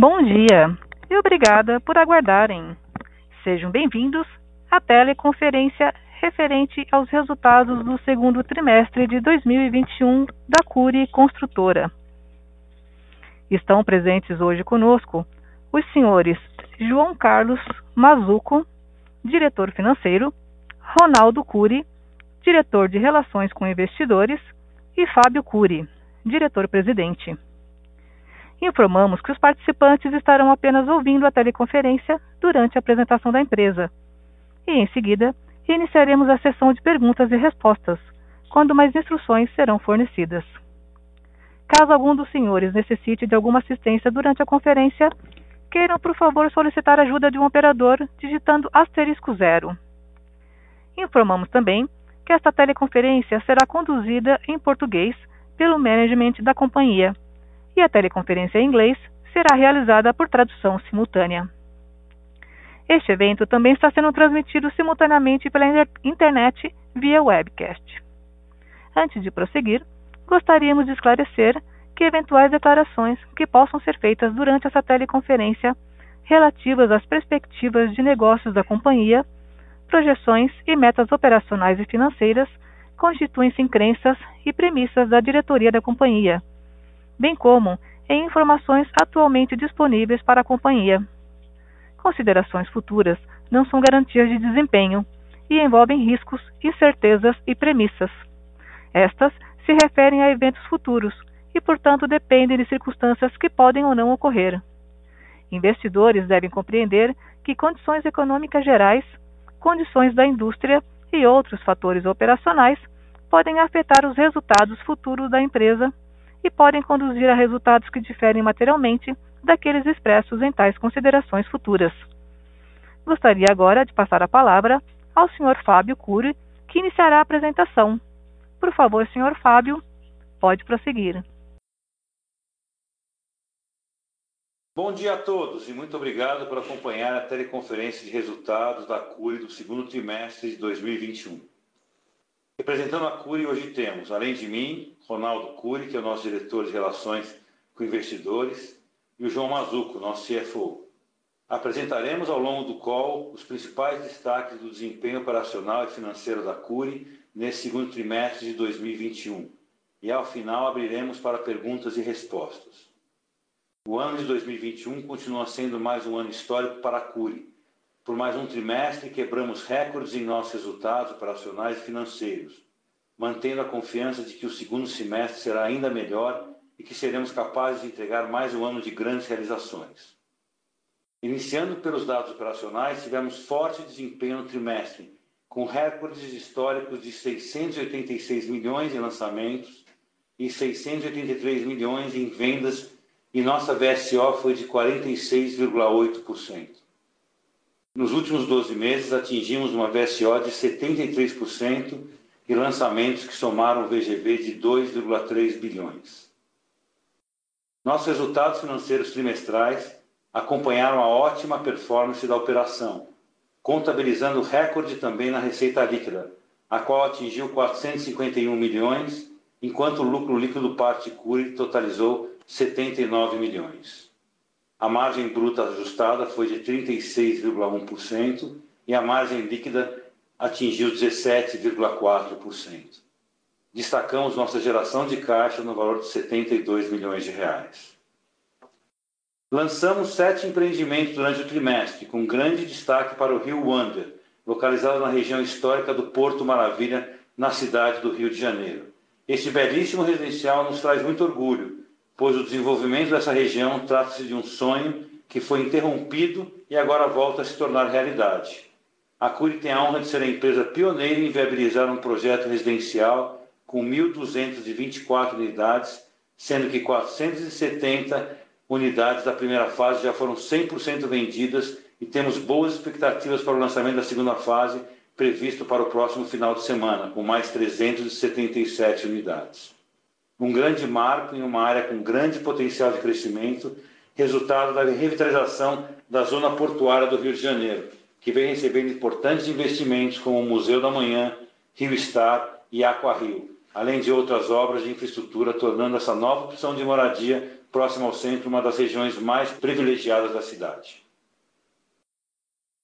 Bom dia e obrigada por aguardarem. Sejam bem-vindos à teleconferência referente aos resultados do segundo trimestre de 2021 da Cury Construtora. Estão presentes hoje conosco os senhores João Carlos Mazuco, diretor financeiro, Ronaldo Cury, diretor de Relações com Investidores, e Fábio Cury, diretor-presidente. Informamos que os participantes estarão apenas ouvindo a teleconferência durante a apresentação da empresa. E, em seguida, iniciaremos a sessão de perguntas e respostas, quando mais instruções serão fornecidas. Caso algum dos senhores necessite de alguma assistência durante a conferência, queiram, por favor, solicitar ajuda de um operador digitando asterisco zero. Informamos também que esta teleconferência será conduzida em português pelo management da companhia e a teleconferência em inglês será realizada por tradução simultânea. Este evento também está sendo transmitido simultaneamente pela internet via webcast. Antes de prosseguir, gostaríamos de esclarecer que eventuais declarações que possam ser feitas durante essa teleconferência relativas às perspectivas de negócios da companhia, projeções e metas operacionais e financeiras constituem-se em crenças e premissas da diretoria da companhia bem como em informações atualmente disponíveis para a companhia. Considerações futuras não são garantias de desempenho e envolvem riscos, incertezas e premissas. Estas se referem a eventos futuros e, portanto, dependem de circunstâncias que podem ou não ocorrer. Investidores devem compreender que condições econômicas gerais, condições da indústria e outros fatores operacionais podem afetar os resultados futuros da empresa e podem conduzir a resultados que diferem materialmente daqueles expressos em tais considerações futuras. Gostaria agora de passar a palavra ao Sr. Fábio Cury, que iniciará a apresentação. Por favor, Sr. Fábio, pode prosseguir. Bom dia a todos e muito obrigado por acompanhar a teleconferência de resultados da Cury do segundo trimestre de 2021. Representando a Cury, hoje temos, além de mim, Ronaldo Cury, que é o nosso diretor de relações com investidores, e o João Mazuco, nosso CFO. Apresentaremos ao longo do call os principais destaques do desempenho operacional e financeiro da Cury nesse segundo trimestre de 2021. E ao final abriremos para perguntas e respostas. O ano de 2021 continua sendo mais um ano histórico para a Cury, por mais um trimestre, quebramos recordes em nossos resultados operacionais e financeiros, mantendo a confiança de que o segundo semestre será ainda melhor e que seremos capazes de entregar mais um ano de grandes realizações. Iniciando pelos dados operacionais, tivemos forte desempenho no trimestre, com recordes históricos de 686 milhões em lançamentos e 683 milhões em vendas, e nossa VSO foi de 46,8%. Nos últimos 12 meses, atingimos uma VSO de 73% e lançamentos que somaram VGV de 2,3 bilhões. Nossos resultados financeiros trimestrais acompanharam a ótima performance da operação, contabilizando recorde também na receita líquida, a qual atingiu 451 milhões, enquanto o lucro líquido parte Cury totalizou 79 milhões. A margem bruta ajustada foi de 36,1% e a margem líquida atingiu 17,4%. Destacamos nossa geração de caixa no valor de 72 milhões de reais. Lançamos sete empreendimentos durante o trimestre, com grande destaque para o Rio Wander, localizado na região histórica do Porto Maravilha, na cidade do Rio de Janeiro. Este belíssimo residencial nos traz muito orgulho, pois o desenvolvimento dessa região trata-se de um sonho que foi interrompido e agora volta a se tornar realidade. A Cury tem a honra de ser a empresa pioneira em viabilizar um projeto residencial com 1.224 unidades, sendo que 470 unidades da primeira fase já foram 100% vendidas e temos boas expectativas para o lançamento da segunda fase, previsto para o próximo final de semana, com mais 377 unidades um grande marco em uma área com grande potencial de crescimento, resultado da revitalização da zona portuária do Rio de Janeiro, que vem recebendo importantes investimentos como o Museu da Manhã, Rio Star e Aqua Rio, além de outras obras de infraestrutura, tornando essa nova opção de moradia próxima ao centro uma das regiões mais privilegiadas da cidade.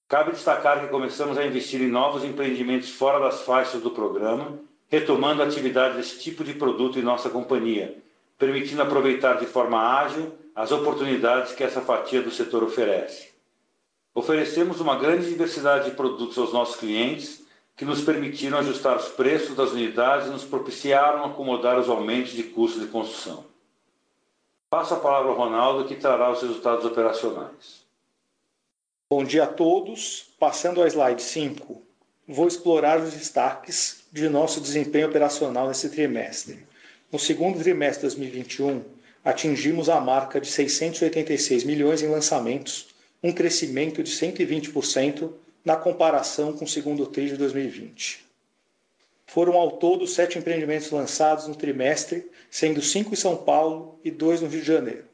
Cabe destacar que começamos a investir em novos empreendimentos fora das faixas do programa, retomando a atividade desse tipo de produto em nossa companhia, permitindo aproveitar de forma ágil as oportunidades que essa fatia do setor oferece. Oferecemos uma grande diversidade de produtos aos nossos clientes, que nos permitiram ajustar os preços das unidades e nos propiciaram acomodar os aumentos de custos de construção. Passo a palavra ao Ronaldo, que trará os resultados operacionais. Bom dia a todos. Passando ao slide 5, vou explorar os destaques de nosso desempenho operacional nesse trimestre. No segundo trimestre de 2021, atingimos a marca de 686 milhões em lançamentos, um crescimento de 120% na comparação com o segundo TRI de 2020. Foram ao todo sete empreendimentos lançados no trimestre, sendo cinco em São Paulo e dois no Rio de Janeiro.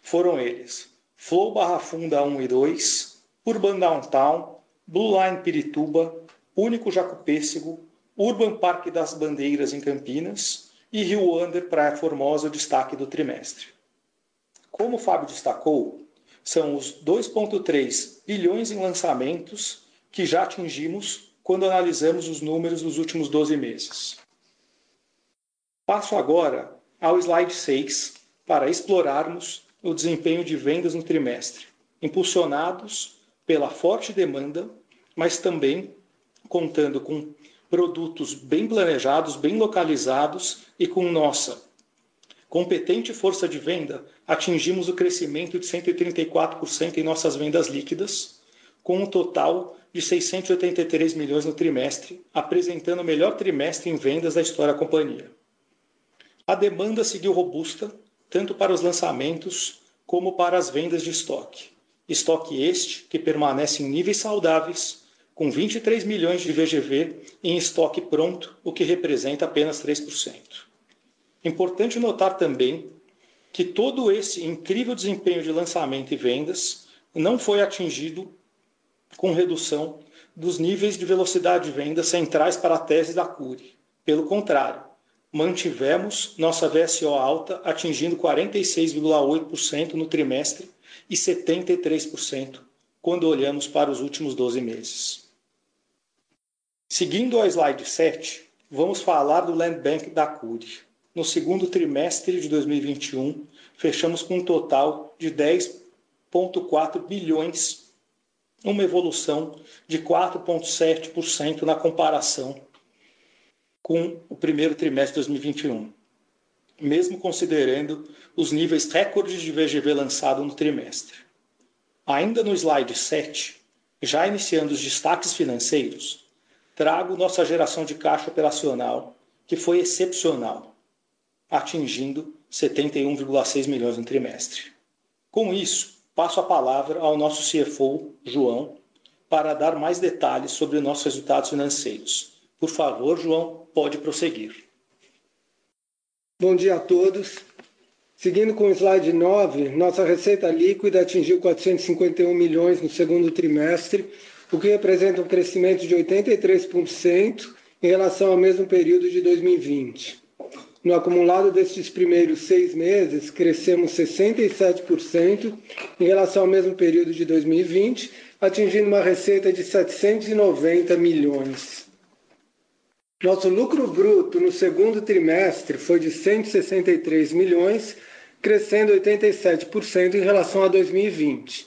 Foram eles Flow Barra Funda 1 e 2, Urban Downtown, Blue Line Pirituba, Único Jacupêssego, Urban Parque das Bandeiras em Campinas e Rio Under Praia Formosa, o destaque do trimestre. Como o Fábio destacou, são os 2,3 bilhões em lançamentos que já atingimos quando analisamos os números dos últimos 12 meses. Passo agora ao slide 6 para explorarmos o desempenho de vendas no trimestre, impulsionados pela forte demanda, mas também contando com produtos bem planejados, bem localizados e com nossa competente força de venda, atingimos o crescimento de 134% em nossas vendas líquidas, com um total de 683 milhões no trimestre, apresentando o melhor trimestre em vendas da história da companhia. A demanda seguiu robusta, tanto para os lançamentos como para as vendas de estoque. Estoque este que permanece em níveis saudáveis, com 23 milhões de VGV em estoque pronto, o que representa apenas 3%. Importante notar também que todo esse incrível desempenho de lançamento e vendas não foi atingido com redução dos níveis de velocidade de venda centrais para a tese da Cury. Pelo contrário, mantivemos nossa VSO alta, atingindo 46,8% no trimestre e 73% quando olhamos para os últimos 12 meses. Seguindo ao slide 7, vamos falar do Land Bank da Cury. No segundo trimestre de 2021, fechamos com um total de 10,4 bilhões uma evolução de 4,7% na comparação com o primeiro trimestre de 2021, mesmo considerando os níveis recordes de VGV lançado no trimestre. Ainda no slide 7, já iniciando os destaques financeiros, trago nossa geração de caixa operacional, que foi excepcional, atingindo 71,6 milhões no trimestre. Com isso, passo a palavra ao nosso CFO, João, para dar mais detalhes sobre nossos resultados financeiros. Por favor, João, pode prosseguir. Bom dia a todos. Seguindo com o slide 9, nossa receita líquida atingiu 451 milhões no segundo trimestre, o que representa um crescimento de 83% em relação ao mesmo período de 2020. No acumulado destes primeiros seis meses, crescemos 67% em relação ao mesmo período de 2020, atingindo uma receita de 790 milhões. Nosso lucro bruto no segundo trimestre foi de 163 milhões, crescendo 87% em relação a 2020.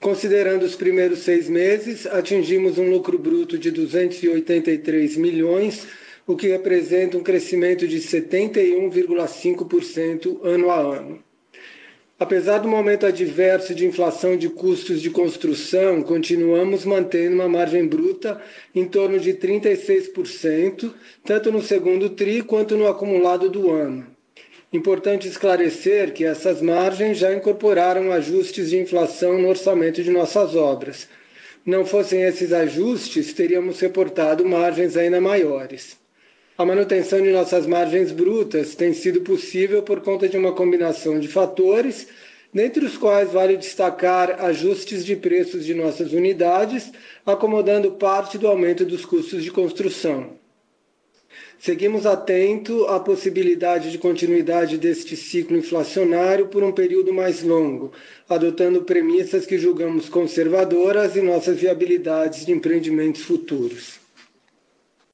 Considerando os primeiros seis meses, atingimos um lucro bruto de 283 milhões, o que representa um crescimento de 71,5% ano a ano. Apesar do momento adverso de inflação de custos de construção, continuamos mantendo uma margem bruta em torno de 36%, tanto no segundo TRI quanto no acumulado do ano. Importante esclarecer que essas margens já incorporaram ajustes de inflação no orçamento de nossas obras. Não fossem esses ajustes, teríamos reportado margens ainda maiores. A manutenção de nossas margens brutas tem sido possível por conta de uma combinação de fatores, dentre os quais vale destacar ajustes de preços de nossas unidades, acomodando parte do aumento dos custos de construção. Seguimos atento à possibilidade de continuidade deste ciclo inflacionário por um período mais longo, adotando premissas que julgamos conservadoras e nossas viabilidades de empreendimentos futuros.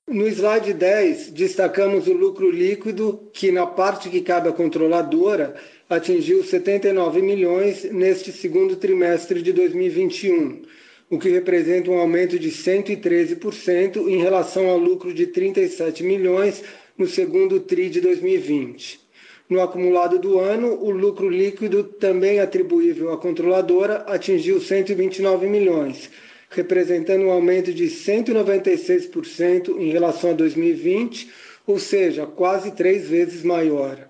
No slide 10, destacamos o lucro líquido, que na parte que cabe à controladora atingiu 79 milhões neste segundo trimestre de 2021 o que representa um aumento de 113% em relação ao lucro de 37 milhões no segundo TRI de 2020. No acumulado do ano, o lucro líquido também atribuível à controladora atingiu 129 milhões, representando um aumento de 196% em relação a 2020, ou seja, quase três vezes maior.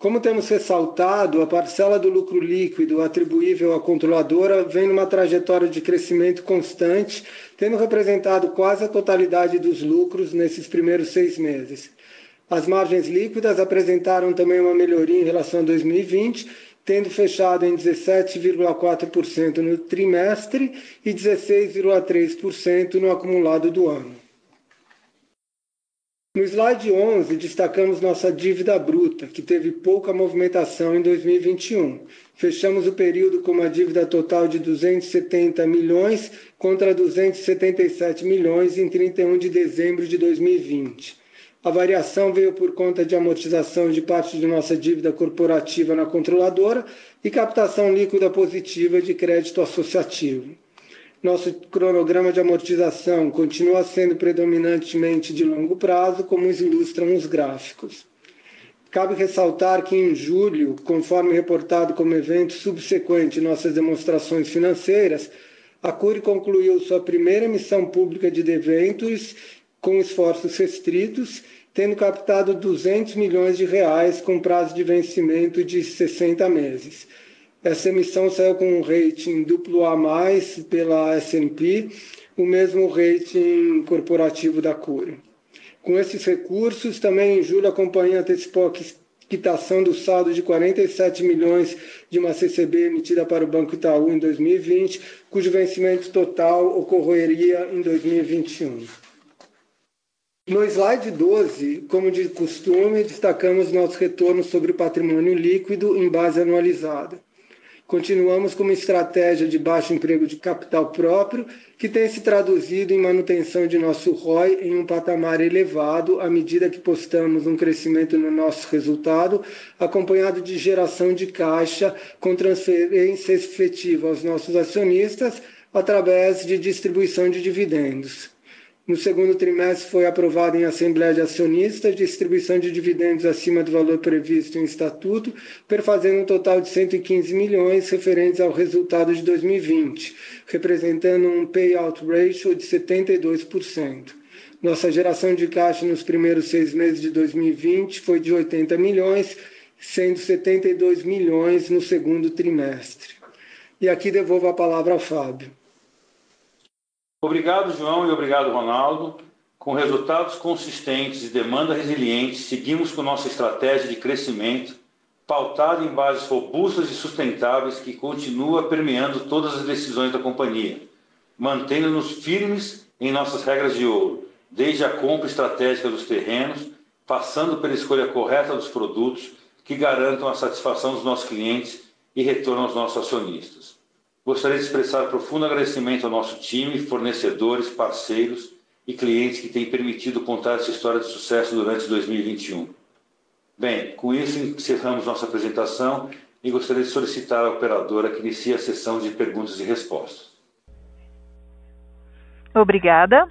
Como temos ressaltado, a parcela do lucro líquido atribuível à controladora vem numa trajetória de crescimento constante, tendo representado quase a totalidade dos lucros nesses primeiros seis meses. As margens líquidas apresentaram também uma melhoria em relação a 2020, tendo fechado em 17,4% no trimestre e 16,3% no acumulado do ano. No slide 11, destacamos nossa dívida bruta, que teve pouca movimentação em 2021. Fechamos o período com uma dívida total de 270 milhões contra 277 milhões em 31 de dezembro de 2020. A variação veio por conta de amortização de parte de nossa dívida corporativa na controladora e captação líquida positiva de crédito associativo. Nosso cronograma de amortização continua sendo predominantemente de longo prazo, como ilustram os gráficos. Cabe ressaltar que em julho, conforme reportado como evento subsequente em nossas demonstrações financeiras, a Cury concluiu sua primeira emissão pública de debêntures com esforços restritos, tendo captado 200 milhões de reais com prazo de vencimento de 60 meses. Essa emissão saiu com um rating duplo A+, pela S&P, o mesmo rating corporativo da Cura. Com esses recursos, também em julho a companhia antecipou a quitação do saldo de 47 milhões de uma CCB emitida para o Banco Itaú em 2020, cujo vencimento total ocorreria em 2021. No slide 12, como de costume, destacamos nosso retorno sobre o patrimônio líquido em base anualizada. Continuamos com uma estratégia de baixo emprego de capital próprio, que tem se traduzido em manutenção de nosso ROI em um patamar elevado à medida que postamos um crescimento no nosso resultado, acompanhado de geração de caixa com transferência efetiva aos nossos acionistas através de distribuição de dividendos. No segundo trimestre foi aprovado em Assembleia de Acionistas distribuição de dividendos acima do valor previsto em estatuto, perfazendo um total de 115 milhões referentes ao resultado de 2020, representando um payout ratio de 72%. Nossa geração de caixa nos primeiros seis meses de 2020 foi de 80 milhões, sendo 72 milhões no segundo trimestre. E aqui devolvo a palavra ao Fábio. Obrigado, João, e obrigado, Ronaldo. Com resultados consistentes e demanda resiliente, seguimos com nossa estratégia de crescimento, pautada em bases robustas e sustentáveis que continua permeando todas as decisões da companhia, mantendo-nos firmes em nossas regras de ouro, desde a compra estratégica dos terrenos, passando pela escolha correta dos produtos que garantam a satisfação dos nossos clientes e retorno aos nossos acionistas. Gostaria de expressar profundo agradecimento ao nosso time, fornecedores, parceiros e clientes que têm permitido contar essa história de sucesso durante 2021. Bem, com isso encerramos nossa apresentação e gostaria de solicitar à operadora que inicie a sessão de perguntas e respostas. Obrigada.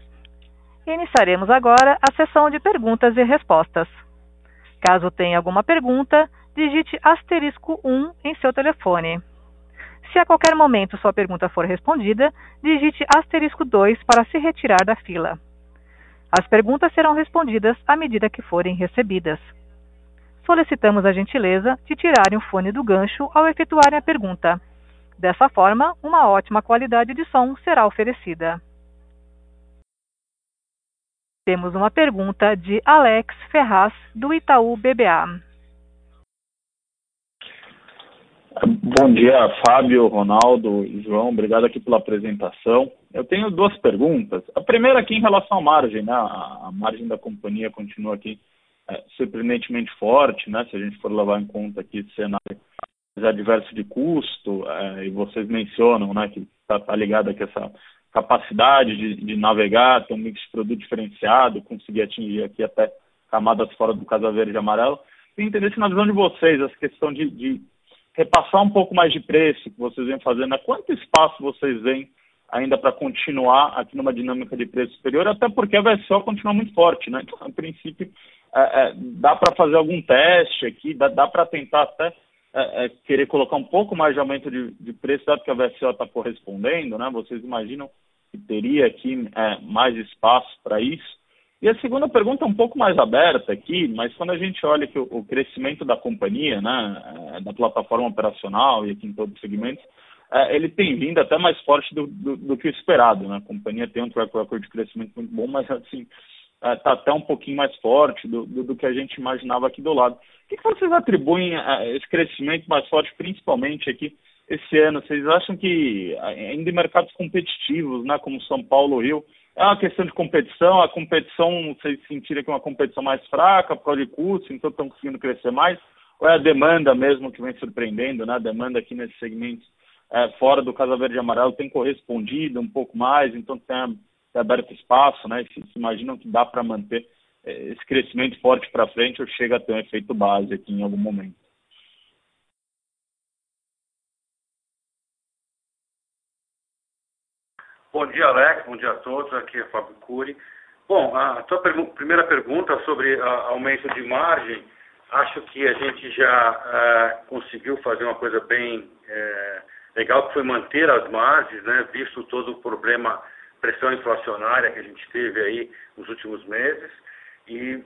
Iniciaremos agora a sessão de perguntas e respostas. Caso tenha alguma pergunta, digite asterisco 1 em seu telefone. Se a qualquer momento sua pergunta for respondida, digite asterisco 2 para se retirar da fila. As perguntas serão respondidas à medida que forem recebidas. Solicitamos a gentileza de tirarem o fone do gancho ao efetuarem a pergunta. Dessa forma, uma ótima qualidade de som será oferecida. Temos uma pergunta de Alex Ferraz, do Itaú BBA. Bom dia, Fábio, Ronaldo e João. Obrigado aqui pela apresentação. Eu tenho duas perguntas. A primeira aqui em relação à margem, né? A margem da companhia continua aqui é, surpreendentemente forte, né? Se a gente for levar em conta aqui esse cenário adverso de custo, é, e vocês mencionam, né, que está tá ligado aqui essa capacidade de, de, navegar, ter um mix de produto diferenciado, conseguir atingir aqui até camadas fora do Casa Verde e Amarelo. Entender se na visão de vocês, essa questão de, de repassar um pouco mais de preço que vocês vêm fazendo, né? quanto espaço vocês veem ainda para continuar aqui numa dinâmica de preço superior, até porque a VSO continua muito forte, né? Então, a princípio, é, é, dá para fazer algum teste aqui, dá, dá para tentar até é, é, querer colocar um pouco mais de aumento de, de preço, dado que a VSO está correspondendo, né? Vocês imaginam que teria aqui é, mais espaço para isso? E a segunda pergunta é um pouco mais aberta aqui, mas quando a gente olha que o, crescimento da companhia, né, é, da plataforma operacional e aqui em todos os segmentos, é, ele tem vindo até mais forte do, do, do que o esperado. Né? A companhia tem um track record de crescimento muito bom, mas assim está é, tá até um pouquinho mais forte do, do, do, que a gente imaginava aqui do lado. O que, que vocês atribuem a esse crescimento mais forte, principalmente aqui esse ano? Vocês acham que ainda em mercados competitivos, né, como São Paulo, Rio, é uma questão de competição? A competição, vocês sentiram que é uma competição mais fraca por causa de custo, então estão conseguindo crescer mais? Ou é a demanda mesmo que vem surpreendendo, né? A demanda aqui nesse segmento é, fora do Casa Verde e Amarelo tem correspondido um pouco mais, então tem, aberto espaço, né? Se, se imaginam que dá para manter é, esse crescimento forte para frente ou chega a ter um efeito base aqui em algum momento? Bom dia, Alex. Bom dia a todos. Aqui é Fábio Cury. Bom, a tua primeira pergunta sobre aumento de margem, acho que a gente já uh, conseguiu fazer uma coisa bem uh, legal, que foi manter as margens, né, visto todo o problema, pressão inflacionária que a gente teve aí nos últimos meses. E uh,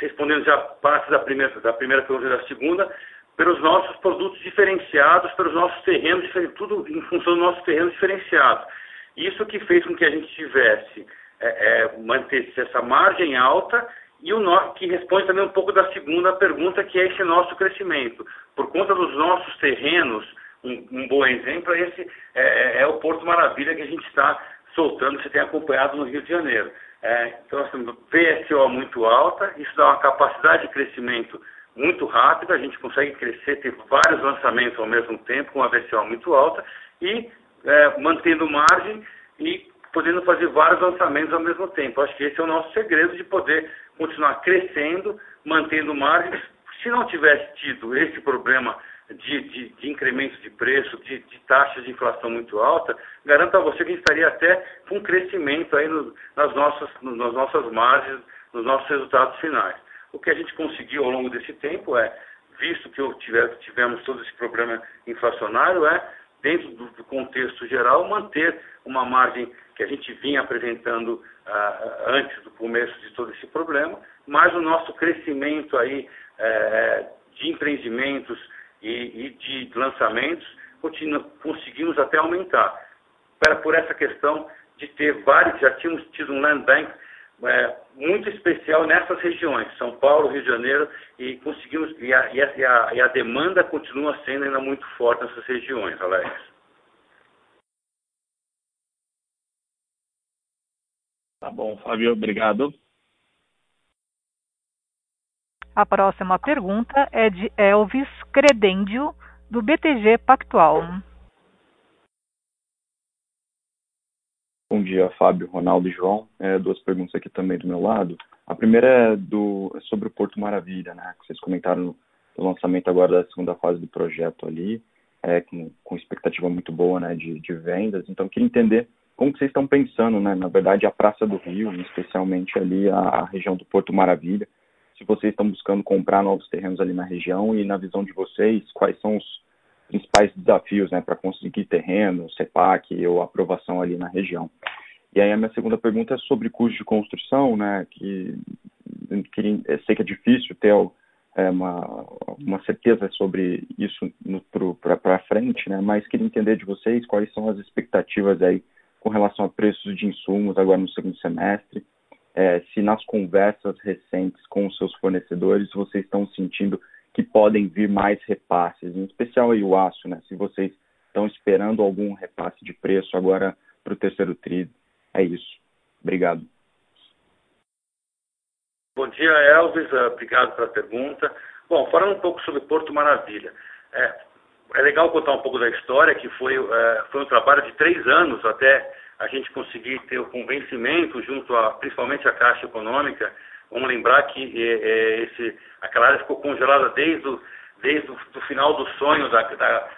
respondendo já parte da primeira, da primeira pergunta e da segunda, pelos nossos produtos diferenciados, pelos nossos terrenos, tudo em função dos nossos terrenos diferenciados. Isso que fez com que a gente tivesse, é, é, mantesse essa margem alta e o no, que responde também um pouco da segunda pergunta, que é esse nosso crescimento. Por conta dos nossos terrenos, um, um bom exemplo é esse é, é, é, o Porto Maravilha que a gente está soltando, você tem acompanhado no Rio de Janeiro. É, então, assim, PSO muito alta, isso dá uma capacidade de crescimento muito rápida, a gente consegue crescer, ter vários lançamentos ao mesmo tempo, com uma VCO muito alta, e é, mantendo margem e podendo fazer vários lançamentos ao mesmo tempo. Acho que esse é o nosso segredo de poder continuar crescendo, mantendo margens. Se não tivesse tido esse problema de, de, de incremento de preço, de, de taxa de inflação muito alta, garanto a você que a gente estaria até com crescimento aí no, nas, nossas, no, nas nossas margens, nos nossos resultados finais. O que a gente conseguiu ao longo desse tempo é, visto que tivemos todo esse problema inflacionário, é dentro do, contexto geral, manter uma margem que a gente vinha apresentando uh, antes do começo de todo esse problema, mas o nosso crescimento aí uh, de empreendimentos e, e de lançamentos continua, conseguimos até aumentar. Por essa questão de ter vários, já tínhamos tido um land bank é, muito especial nessas regiões, São Paulo, Rio de Janeiro, e conseguimos e a, e a, e a demanda continua sendo ainda muito forte nessas regiões, Alex. Tá bom, Fábio, obrigado. A próxima pergunta é de Elvis Credendio, do BTG Pactual. Bom dia, Fábio, Ronaldo e João. É, duas perguntas aqui também do meu lado. A primeira é, do, é sobre o Porto Maravilha, né? Que vocês comentaram no, lançamento agora da segunda fase do projeto ali, é, com, com expectativa muito boa, né, de, de vendas. Então, queria entender como que vocês estão pensando, né? Na verdade, a Praça do Rio, especialmente ali a, a região do Porto Maravilha. Se vocês estão buscando comprar novos terrenos ali na região e na visão de vocês, quais são os principais desafios né, para conseguir terreno, CEPAC ou aprovação ali na região. E aí a minha segunda pergunta é sobre custo de construção, né, que, que sei que é difícil ter é, uma, uma certeza sobre isso para frente, né, mas queria entender de vocês quais são as expectativas aí com relação a preços de insumos agora no segundo semestre, é, se nas conversas recentes com os seus fornecedores vocês estão sentindo que podem vir mais repasses, em especial aí o aço, né? Se vocês estão esperando algum repasse de preço agora para o terceiro TRI. É isso. Obrigado. Bom dia, Elvis. Ah, obrigado pela pergunta. Bom, falando um pouco sobre Porto Maravilha. É, é legal contar um pouco da história, que foi, é, foi um trabalho de três anos até a gente conseguir ter o convencimento junto a, principalmente a Caixa Econômica. Vamos lembrar que é, é, esse, aquela área ficou congelada desde o, desde o final do sonho da, da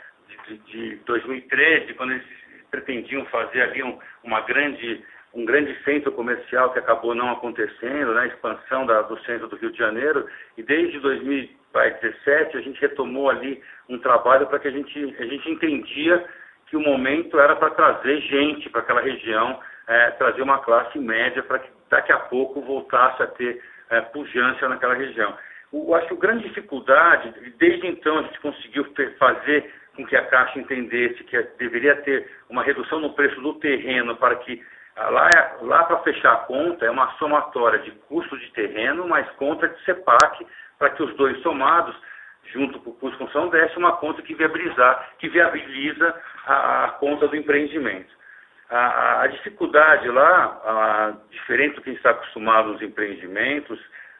de, de 2013, quando eles pretendiam fazer ali um, uma grande, um grande centro comercial que acabou não acontecendo, né, a expansão da, do centro do Rio de Janeiro, e desde 2017 a gente retomou ali um trabalho para que a gente, a gente entendia que o momento era para trazer gente para aquela região, é, trazer uma classe média para que daqui a pouco voltasse a ter é, pujança naquela região. Eu acho que a grande dificuldade, desde então a gente conseguiu fazer com que a Caixa entendesse que deveria ter uma redução no preço do terreno para que ah, lá, lá para fechar a conta é uma somatória de custo de terreno mais conta de CEPAC para que os dois somados junto com o custo de construção desse uma conta que viabilizar, que viabiliza a, a conta do empreendimento. A, a dificuldade lá, a, diferente do que está acostumado nos empreendimentos,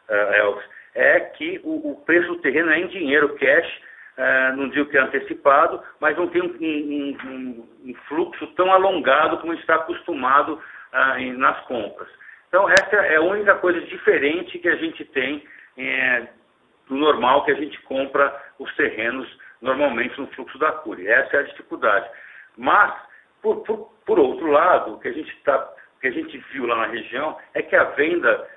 uh, é que o, o preço do terreno é em dinheiro, cash, é, não digo que é antecipado, mas não tem um, um, um fluxo tão alongado como está acostumado ah, em, nas compras. Então, essa é a única coisa diferente que a gente tem é, do normal que a gente compra os terrenos normalmente no fluxo da Cury. Essa é a dificuldade. Mas, por, por outro lado, o que a gente tá, que a gente viu lá na região é que a venda,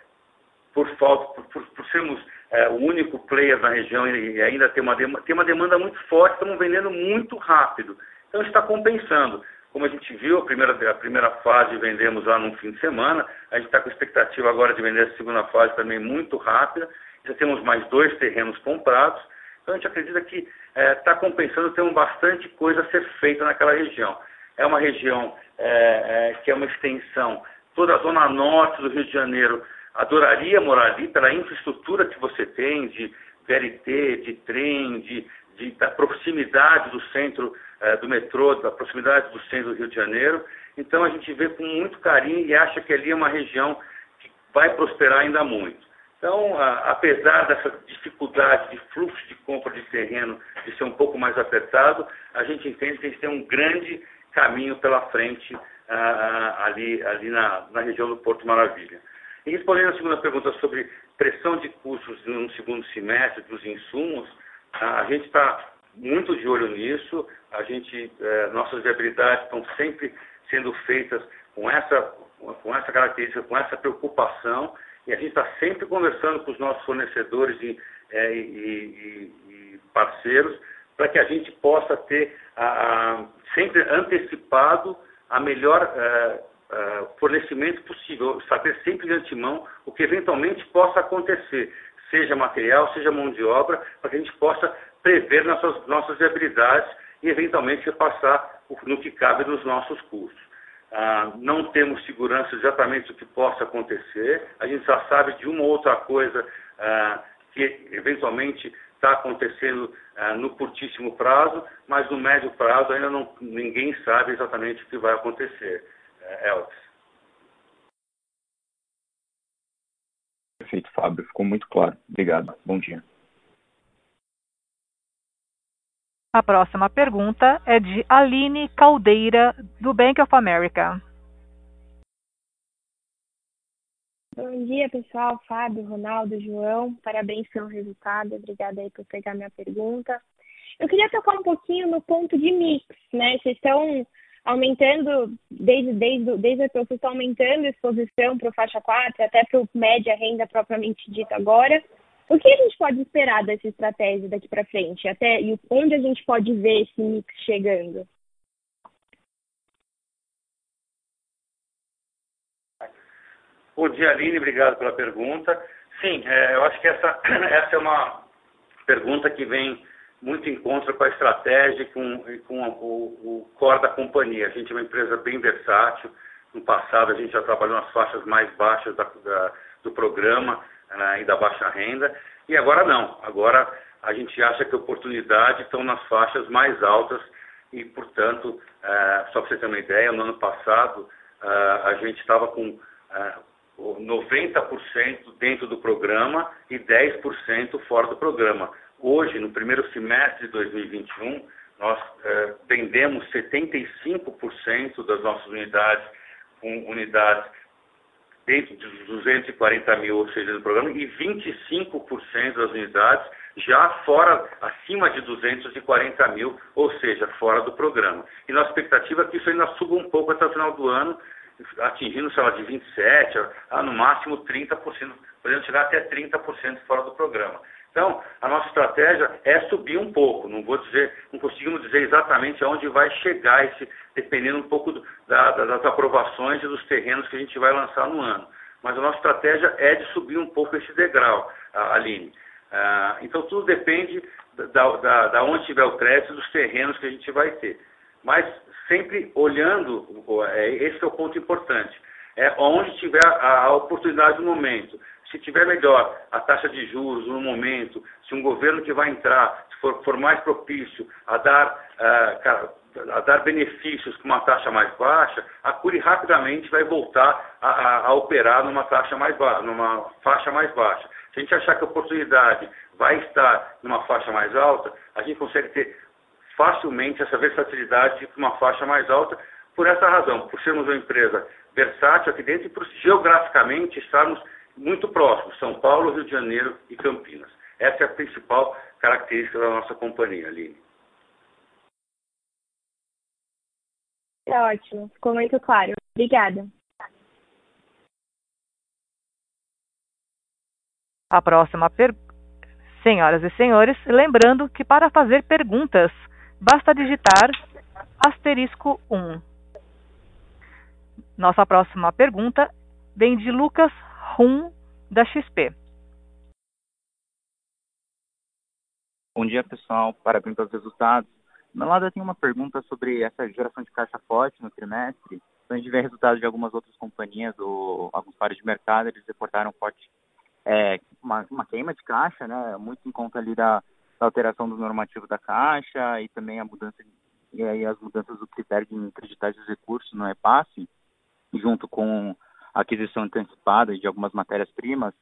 por falta, por, por sermos é, o único player na região e ainda tem uma, tem uma demanda muito forte, estamos vendendo muito rápido. Então está compensando. Como a gente viu, a primeira, a primeira fase vendemos lá num fim de semana, a gente está com expectativa agora de vender a segunda fase também muito rápida, já temos mais dois terrenos comprados, então a gente acredita que está é, compensando, temos bastante coisa a ser feita naquela região. É uma região é, é que é uma extensão, toda a zona norte do Rio de Janeiro adoraria morar ali pela infraestrutura que você tem de VLT, de trem, de, de da proximidade do centro eh, do metrô, da proximidade do centro do Rio de Janeiro. Então a gente vê com muito carinho e acha que ali é uma região que vai prosperar ainda muito. Então, a, apesar dessa dificuldade de fluxo de compra de terreno de ser um pouco mais apertado, a gente entende que a gente tem um grande caminho pela frente ah, ali, ali na, na região do Porto Maravilha. E respondendo a segunda pergunta sobre pressão de custos no segundo semestre dos insumos, a gente está muito de olho nisso, a gente, é, nossas viabilidades estão sempre sendo feitas com essa, com essa característica, com essa preocupação, e a gente está sempre conversando com os nossos fornecedores e, é, e, e, e parceiros para que a gente possa ter a, a, sempre antecipado a melhor é, uh, fornecimento possível, saber sempre de antemão o que eventualmente possa acontecer, seja material, seja mão de obra, para que a gente possa prever nossas, nossas viabilidades e eventualmente repassar no que cabe nos nossos custos. Uh, não temos segurança exatamente do que possa acontecer, a gente já sabe de uma ou outra coisa uh, que eventualmente está acontecendo uh, no curtíssimo prazo, mas no médio prazo ainda não, ninguém sabe exatamente o que vai acontecer. Elvis. Perfeito, Fábio. Ficou muito claro. Obrigado. Bom dia. A próxima pergunta é de Aline Caldeira, do Bank of America. Bom dia, pessoal. Fábio, Ronaldo, João. Parabéns pelo resultado. Obrigada aí por pegar minha pergunta. Eu queria tocar um pouquinho no ponto de mix, né? Vocês estão aumentando, desde, desde, desde a vocês estão aumentando a exposição para o faixa 4, até para o média renda propriamente dita agora. O que a gente pode esperar dessa estratégia daqui para frente? Até, e onde a gente pode ver esse mix chegando? Bom dia, Aline. Obrigado pela pergunta. Sim, é, eu acho que essa, essa é uma pergunta que vem muito em contra com a estratégia e com, e com o, o core da companhia. A gente é uma empresa bem versátil. No passado, a gente já trabalhou nas faixas mais baixas da, da, do programa uh, e da baixa renda. E agora não. Agora a gente acha que a oportunidade estão nas faixas mais altas e, portanto, é, só para você ter uma ideia, no ano passado é, a gente estava com 90% dentro do programa e 10% fora do programa. Hoje, no primeiro semestre de 2021, nós eh, vendemos 75% das nossas unidades com unidades dentro dos 240 mil, ou seja, do programa, e 25% das unidades já fora, acima de 240 mil, ou seja, fora do programa. E nossa expectativa é que isso ainda suba um pouco até o final do ano, atingindo, sei lá, de 27% a no máximo 30%, podendo chegar até 30% fora do programa. Então, a nossa estratégia é subir um pouco, não vou dizer, não conseguimos dizer exatamente aonde vai chegar esse, dependendo um pouco do, da, das aprovações e dos terrenos que a gente vai lançar no ano. Mas a nossa estratégia é de subir um pouco esse degrau, Aline. Ah, então, tudo depende da, da, da onde tiver o crédito dos terrenos que a gente vai ter. Mas sempre olhando, é, esse é o ponto importante, é onde tiver a, oportunidade no momento se tiver melhor a taxa de juros no momento, se um governo que vai entrar for, for mais propício a dar, uh, a dar benefícios com uma taxa mais baixa, a Curi rapidamente vai voltar a, a, a operar numa taxa mais baixa, numa faixa mais baixa. Se a gente achar que a oportunidade vai estar numa faixa mais alta, a gente consegue ter facilmente essa versatilidade para uma faixa mais alta, por essa razão, por sermos uma empresa versátil aqui dentro e por geograficamente estarmos muito próximos, São Paulo, Rio de Janeiro e Campinas. Essa é a principal característica da nossa companhia, Aline. É ótimo, ficou muito claro. Obrigada. A próxima pergunta. Senhoras e senhores, lembrando que para fazer perguntas, basta digitar asterisco 1. Nossa próxima pergunta vem de Lucas Rum, da XP. Bom dia, pessoal. Parabéns pelos resultados. Eu tenho uma pergunta sobre essa geração de caixa forte no trimestre. Então, a gente vê resultados de algumas outras companhias ou alguns pares de mercado, eles reportaram forte é, uma, uma, queima de caixa, né? Muito em conta ali da, da, alteração do normativo da caixa e também a mudança e aí as mudanças do critério de creditais dos recursos no repasse, junto com a aquisição antecipada de algumas matérias-primas.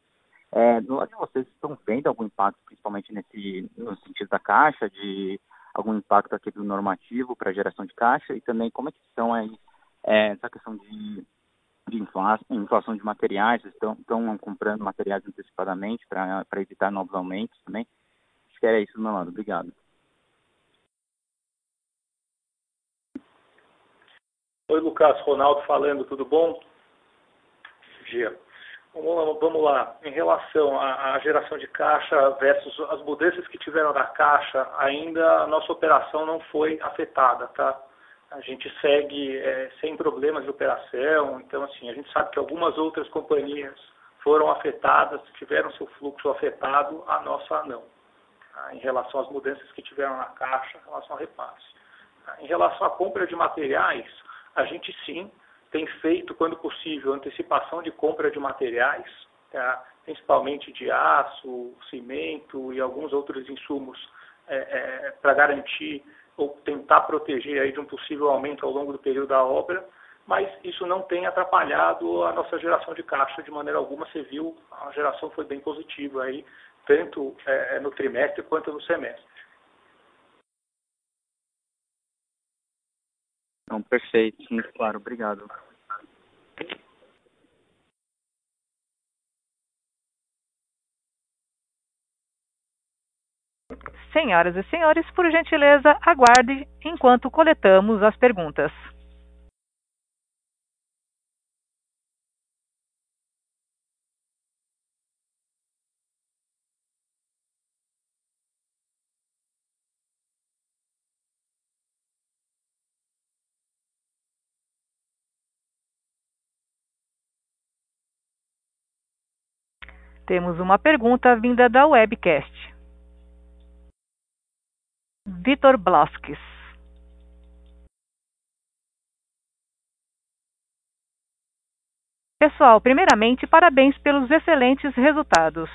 É, no lado de vocês estão vendo algum impacto, principalmente nesse no sentido da caixa, de algum impacto aqui do normativo para geração de caixa e também como é que estão aí é, essa questão de, de inflação, inflação de materiais, estão, estão comprando materiais antecipadamente para evitar novos aumentos também? Acho que era isso do meu lado. Obrigado. Oi, Lucas, Ronaldo falando, tudo bom? dia. Vamos lá, em relação à, geração de caixa versus as mudanças que tiveram na caixa, ainda a nossa operação não foi afetada, tá? A gente segue é, sem problemas de operação, então assim, a gente sabe que algumas outras companhias foram afetadas, tiveram seu fluxo afetado, a nossa não. Tá? Em relação às mudanças que tiveram na caixa, em relação ao repasse. Tá? Em relação à compra de materiais, a gente sim tem feito, quando possível, antecipação de compra de materiais, tá? principalmente de aço, cimento e alguns outros insumos, é, é, para garantir ou tentar proteger aí de um possível aumento ao longo do período da obra, mas isso não tem atrapalhado a nossa geração de caixa de maneira alguma. Você viu, a geração foi bem positiva aí, tanto é, no trimestre quanto no semestre. Não, perfeito, muito claro, obrigado. Senhoras e senhores, por gentileza, aguarde enquanto coletamos as perguntas. Temos uma pergunta vinda da webcast. Vitor Blasques. Pessoal, primeiramente, parabéns pelos excelentes resultados.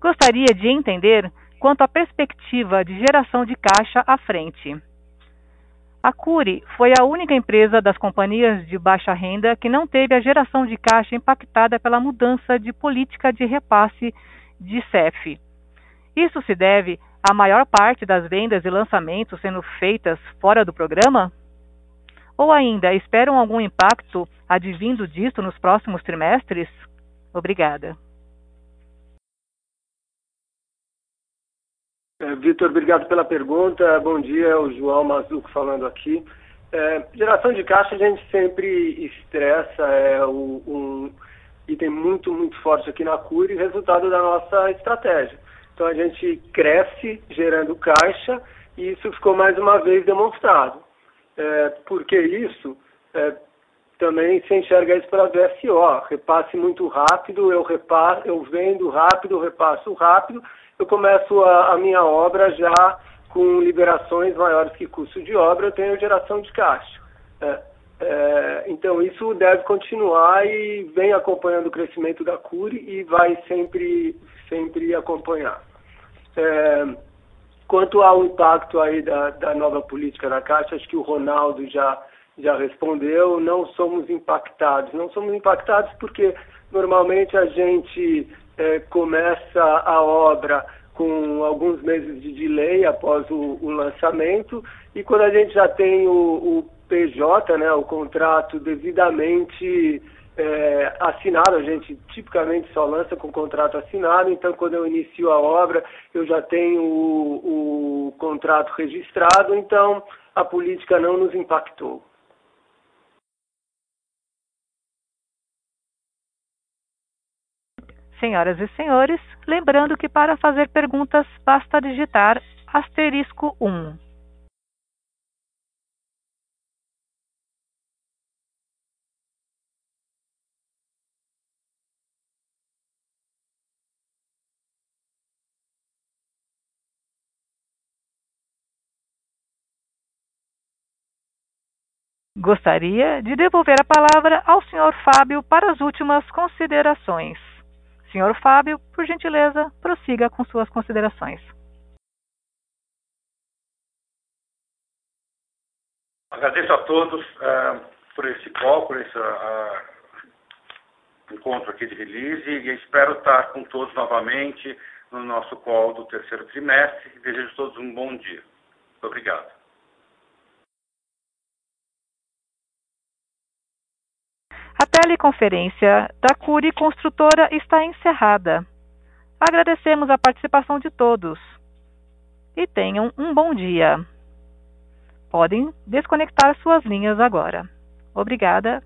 Gostaria de entender quanto à perspectiva de geração de caixa à frente. A Cury foi a única empresa das companhias de baixa renda que não teve a geração de caixa impactada pela mudança de política de repasse de CEF. Isso se deve à maior parte das vendas e lançamentos sendo feitas fora do programa? Ou ainda, esperam algum impacto advindo disto nos próximos trimestres? Obrigada. É, Vitor, obrigado pela pergunta. Bom dia, o João Mazuco falando aqui. É, geração de caixa a gente sempre estressa, é o, um item muito, muito forte aqui na Cure, resultado da nossa estratégia. Então a gente cresce gerando caixa e isso ficou mais uma vez demonstrado. É, por que isso? É, também se enxerga isso pela VSO, repasse muito rápido, eu, repasso, eu vendo rápido, repasso rápido, eu começo a, a minha obra já com liberações maiores que custo de obra, eu tenho geração de caixa. É, é, então isso deve continuar e vem acompanhando o crescimento da Cure e vai sempre, sempre acompanhar. É, quanto ao impacto aí da, da nova política da Caixa, acho que o Ronaldo já, já respondeu, não somos impactados. Não somos impactados porque normalmente a gente é, começa a obra com alguns meses de delay após o, o lançamento. E quando a gente já tem o, o PJ, né, o contrato devidamente é, assinado, a gente tipicamente só lança com contrato assinado, então quando eu inicio a obra eu já tenho o, o contrato registrado, então a política não nos impactou. Senhoras e senhores, lembrando que para fazer perguntas basta digitar asterisco 1. Gostaria de devolver a palavra ao Sr. Fábio para as últimas considerações. Senhor Fábio, por gentileza, prossiga com suas considerações. Agradeço a todos uh, por esse call, por esse uh, encontro aqui de release e espero estar com todos novamente no nosso call do terceiro trimestre. Desejo a todos um bom dia. Muito obrigado. A teleconferência da Curi Construtora está encerrada. Agradecemos a participação de todos e tenham um bom dia. Podem desconectar suas linhas agora. Obrigada